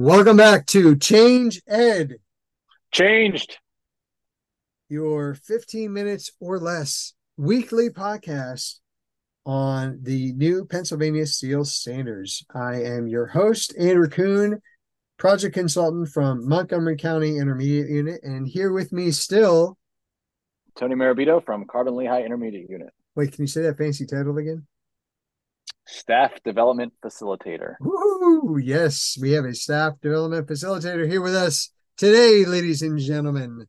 Welcome back to Change Ed, Changed. your 15 minutes or less weekly podcast on the new Pennsylvania STEELS Standards. I am your host, Andrew Kuhn, project consultant from Montgomery County Intermediate Unit, and here with me still. Tony Marabito from Carbon Lehigh Intermediate Unit. Wait, can you say that fancy title again? Staff Development Facilitator. Woo! Yes, we have a staff development facilitator here with us today, ladies and gentlemen.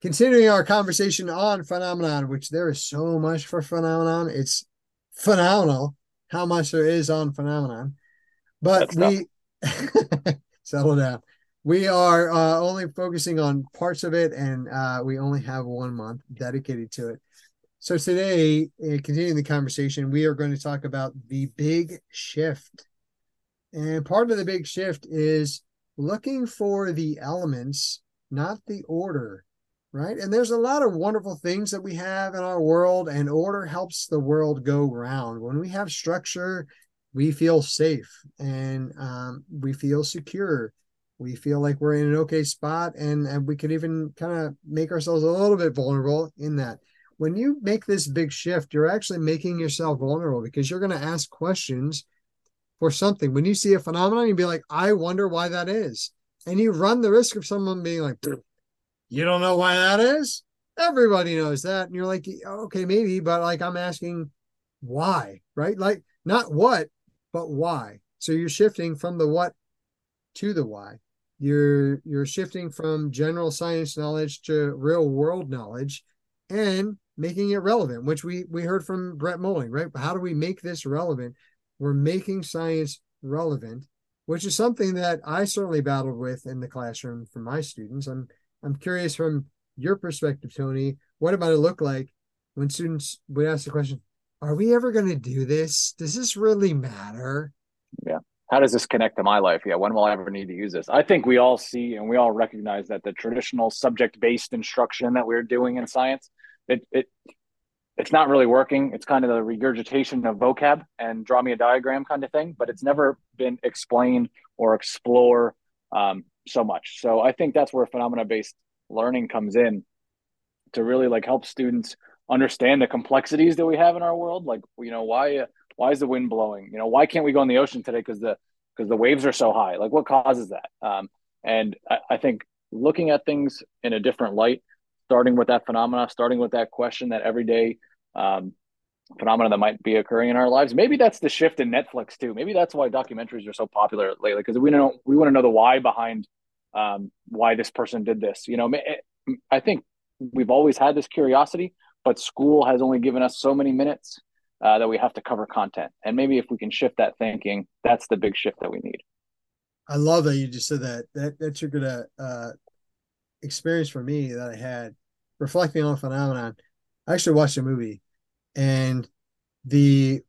Continuing our conversation on phenomenon, which there is so much for phenomenon. It's phenomenal how much there is on phenomenon. But That's we settle down. We are uh, only focusing on parts of it, and uh, we only have one month dedicated to it. So today, uh, continuing the conversation, we are going to talk about the big shift. And part of the big shift is looking for the elements, not the order, right? And there's a lot of wonderful things that we have in our world, and order helps the world go round. When we have structure, we feel safe and um, we feel secure. We feel like we're in an okay spot, and, and we can even kind of make ourselves a little bit vulnerable in that when you make this big shift, you're actually making yourself vulnerable because you're going to ask questions for something. When you see a phenomenon, you'd be like, I wonder why that is. And you run the risk of someone being like, You don't know why that is? Everybody knows that. And you're like, Okay, maybe, but like I'm asking why, right? Like, not what, but why. So you're shifting from the what to the why. You're you're shifting from general science knowledge to real world knowledge and making it relevant, which we we heard from Brett Moling, right? How do we make this relevant? We're making science relevant, which is something that I certainly battled with in the classroom for my students. I'm I'm curious from your perspective, Tony, what about it look like when students would ask the question, are we ever going to do this? Does this really matter? Yeah. How does this connect to my life? Yeah. When will I ever need to use this? I think we all see and we all recognize that the traditional subject based instruction that we're doing in science, it, it, it's not really working. It's kind of the regurgitation of vocab and draw me a diagram kind of thing, but it's never been explained or explore um, so much. So I think that's where phenomena based learning comes in to really like help students understand the complexities that we have in our world. Like, you know, why why is the wind blowing? You know, why can't we go in the ocean today because the because the waves are so high? Like, what causes that? Um, and I, I think looking at things in a different light, starting with that phenomena, starting with that question, that everyday um, phenomena that might be occurring in our lives. Maybe that's the shift in Netflix too. Maybe that's why documentaries are so popular lately because we know we want to know the why behind um, why this person did this. You know, I think we've always had this curiosity, but school has only given us so many minutes uh, that we have to cover content. And maybe if we can shift that thinking, that's the big shift that we need. I love that you just said that. That that's a good uh, experience for me that I had reflecting on a phenomenon. I actually watched a movie, and the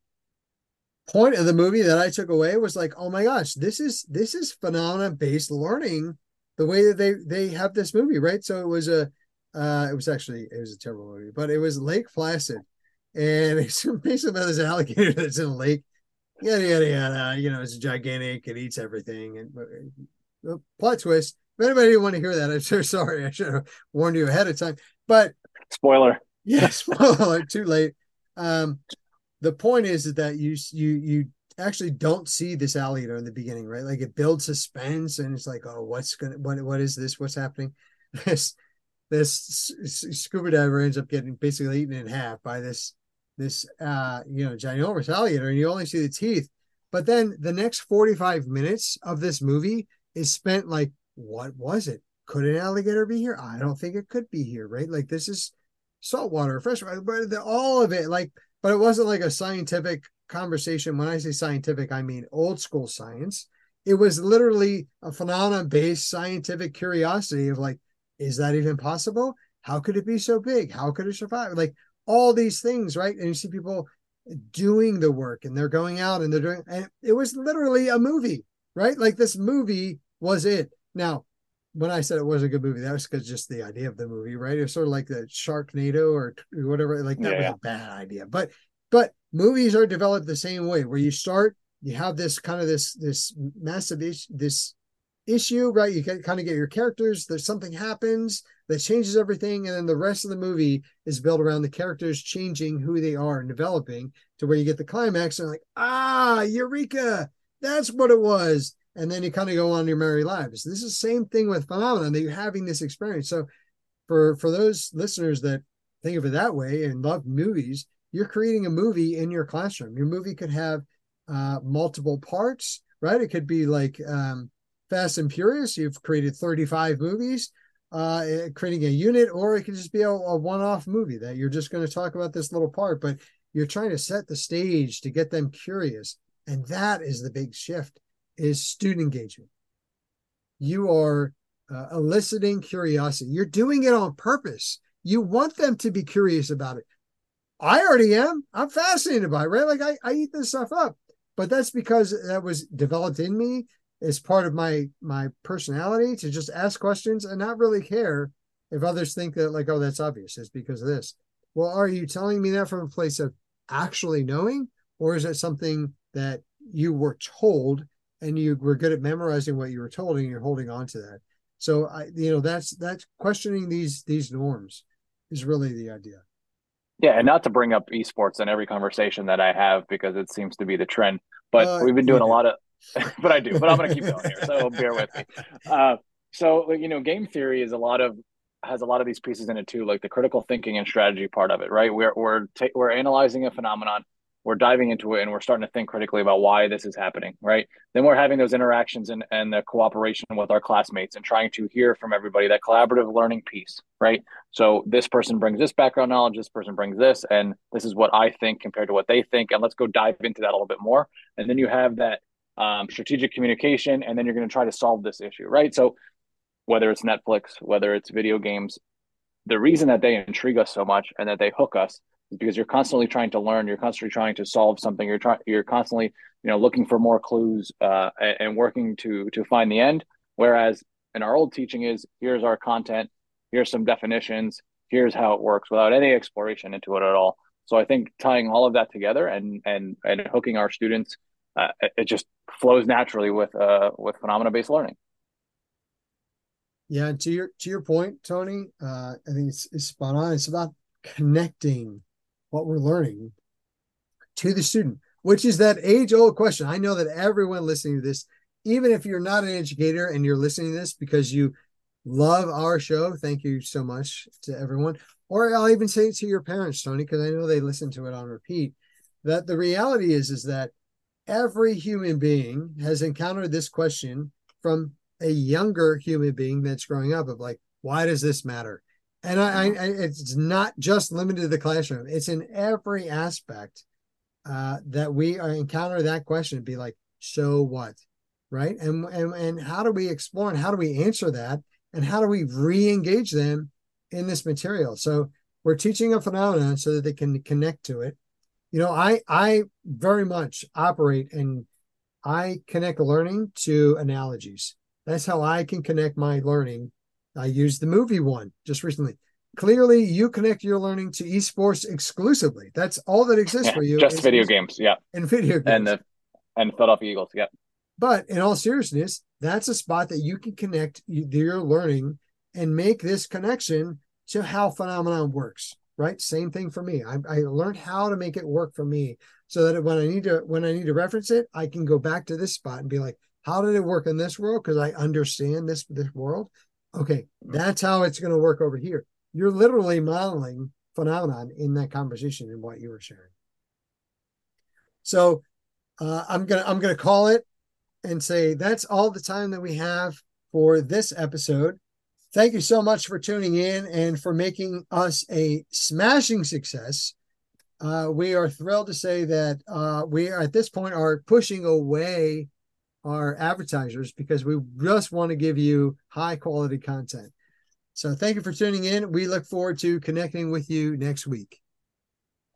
point of the movie that I took away was like, oh my gosh, this is this is phenomenon based learning. The way that they they have this movie, right? So it was a, uh, it was actually it was a terrible movie, but it was Lake Placid, and it's basically about this alligator that's in a lake, yada yada yada. You know, it's gigantic, it eats everything, and uh, plot twist. If anybody didn't want to hear that, I'm so sorry. I should have warned you ahead of time. But spoiler, yeah, spoiler, too late. Um, the point is that you you you actually don't see this alligator in the beginning, right? Like it builds suspense, and it's like, oh, what's gonna what what is this? What's happening? This this scuba diver ends up getting basically eaten in half by this this uh you know ginormous alligator, and you only see the teeth. But then the next 45 minutes of this movie is spent like, what was it? Could an alligator be here? I don't think it could be here, right? Like this is saltwater, freshwater, but all of it, like, but it wasn't like a scientific conversation. When I say scientific, I mean old school science. It was literally a phenomenon based scientific curiosity of like, is that even possible? How could it be so big? How could it survive? Like all these things, right? And you see people doing the work and they're going out and they're doing, and it was literally a movie, right? Like this movie was it. Now, when I said it was a good movie, that was because just the idea of the movie, right? It was sort of like the Sharknado or whatever. Like that yeah. was a bad idea, but but movies are developed the same way, where you start, you have this kind of this this massive this issue, right? You can kind of get your characters. There's something happens that changes everything, and then the rest of the movie is built around the characters changing who they are and developing to where you get the climax and like, ah, eureka, that's what it was. And then you kind of go on your merry lives. This is the same thing with phenomenon that you're having this experience. So for for those listeners that think of it that way and love movies, you're creating a movie in your classroom. Your movie could have uh, multiple parts, right? It could be like um, Fast and Furious. You've created 35 movies, uh, eh, creating a unit, or it could just be a, a one-off movie that you're just going to talk about this little part, but you're trying to set the stage to get them curious, and that is the big shift: is student engagement. You are uh, eliciting curiosity. You're doing it on purpose. You want them to be curious about it. I already am. I'm fascinated by it, right? Like I, I eat this stuff up, but that's because that was developed in me as part of my my personality to just ask questions and not really care if others think that like, oh, that's obvious. It's because of this. Well, are you telling me that from a place of actually knowing, or is it something that you were told and you were good at memorizing what you were told and you're holding on to that? So I, you know, that's that's questioning these these norms is really the idea. Yeah, and not to bring up esports in every conversation that I have because it seems to be the trend. But uh, we've been doing a lot of, but I do. But I'm going to keep going here, so bear with me. Uh, so you know, game theory is a lot of has a lot of these pieces in it too, like the critical thinking and strategy part of it. Right? We're we're ta- we're analyzing a phenomenon we're diving into it and we're starting to think critically about why this is happening right? Then we're having those interactions and, and the cooperation with our classmates and trying to hear from everybody that collaborative learning piece right? So this person brings this background knowledge this person brings this and this is what i think compared to what they think and let's go dive into that a little bit more. And then you have that um, strategic communication and then you're going to try to solve this issue right? So whether it's netflix whether it's video games the reason that they intrigue us so much and that they hook us because you're constantly trying to learn you're constantly trying to solve something you're trying you're constantly you know looking for more clues uh, and working to to find the end. Whereas in our old teaching is here's our content here's some definitions here's how it works without any exploration into it at all. So i think tying all of that together and and and hooking our students uh, it just flows naturally with uh with phenomena based learning. Yeah to your to your point tony uh i think it's, it's spot on. It's about connecting what we're learning to the student, which is that age old question. I know that everyone listening to this, even if you're not an educator and you're listening to this because you love our show, thank you so much to everyone. Or I'll even say it to your parents, Tony, because I know they listen to it on repeat. That the reality is, is that every human being has encountered this question from a younger human being that's growing up of like, why does this matter? And I, I, it's not just limited to the classroom. It's in every aspect uh, that we encounter that question be like so what right? And, and and how do we explore and how do we answer that? And how do we re-engage them in this material? So we're teaching a phenomenon so that they can connect to it. You know i i very much operate and i connect learning to analogies. That's how i can connect my learning I used the movie one just recently. Clearly, you connect your learning to esports exclusively. That's all that exists for you. Just video games, yeah. And video games. And the and Philadelphia Eagles, yeah. But in all seriousness, that's a spot that you can connect your learning and make this connection to how phenomenon works. Right? Same thing for me. I, I learned how to make it work for me, so that when I need to when I need to reference it, I can go back to this spot and be like, how did it work in this world? Because I understand this this world Okay, that's how it's going to work over here. You're literally modeling phenomenon in that conversation and what you were sharing. So uh, I'm gonna I'm gonna call it and say that's all the time that we have for this episode. Thank you so much for tuning in and for making us a smashing success. Uh, we are thrilled to say that uh, we are at this point are pushing away our advertisers because we just want to give you high quality content. So thank you for tuning in. We look forward to connecting with you next week.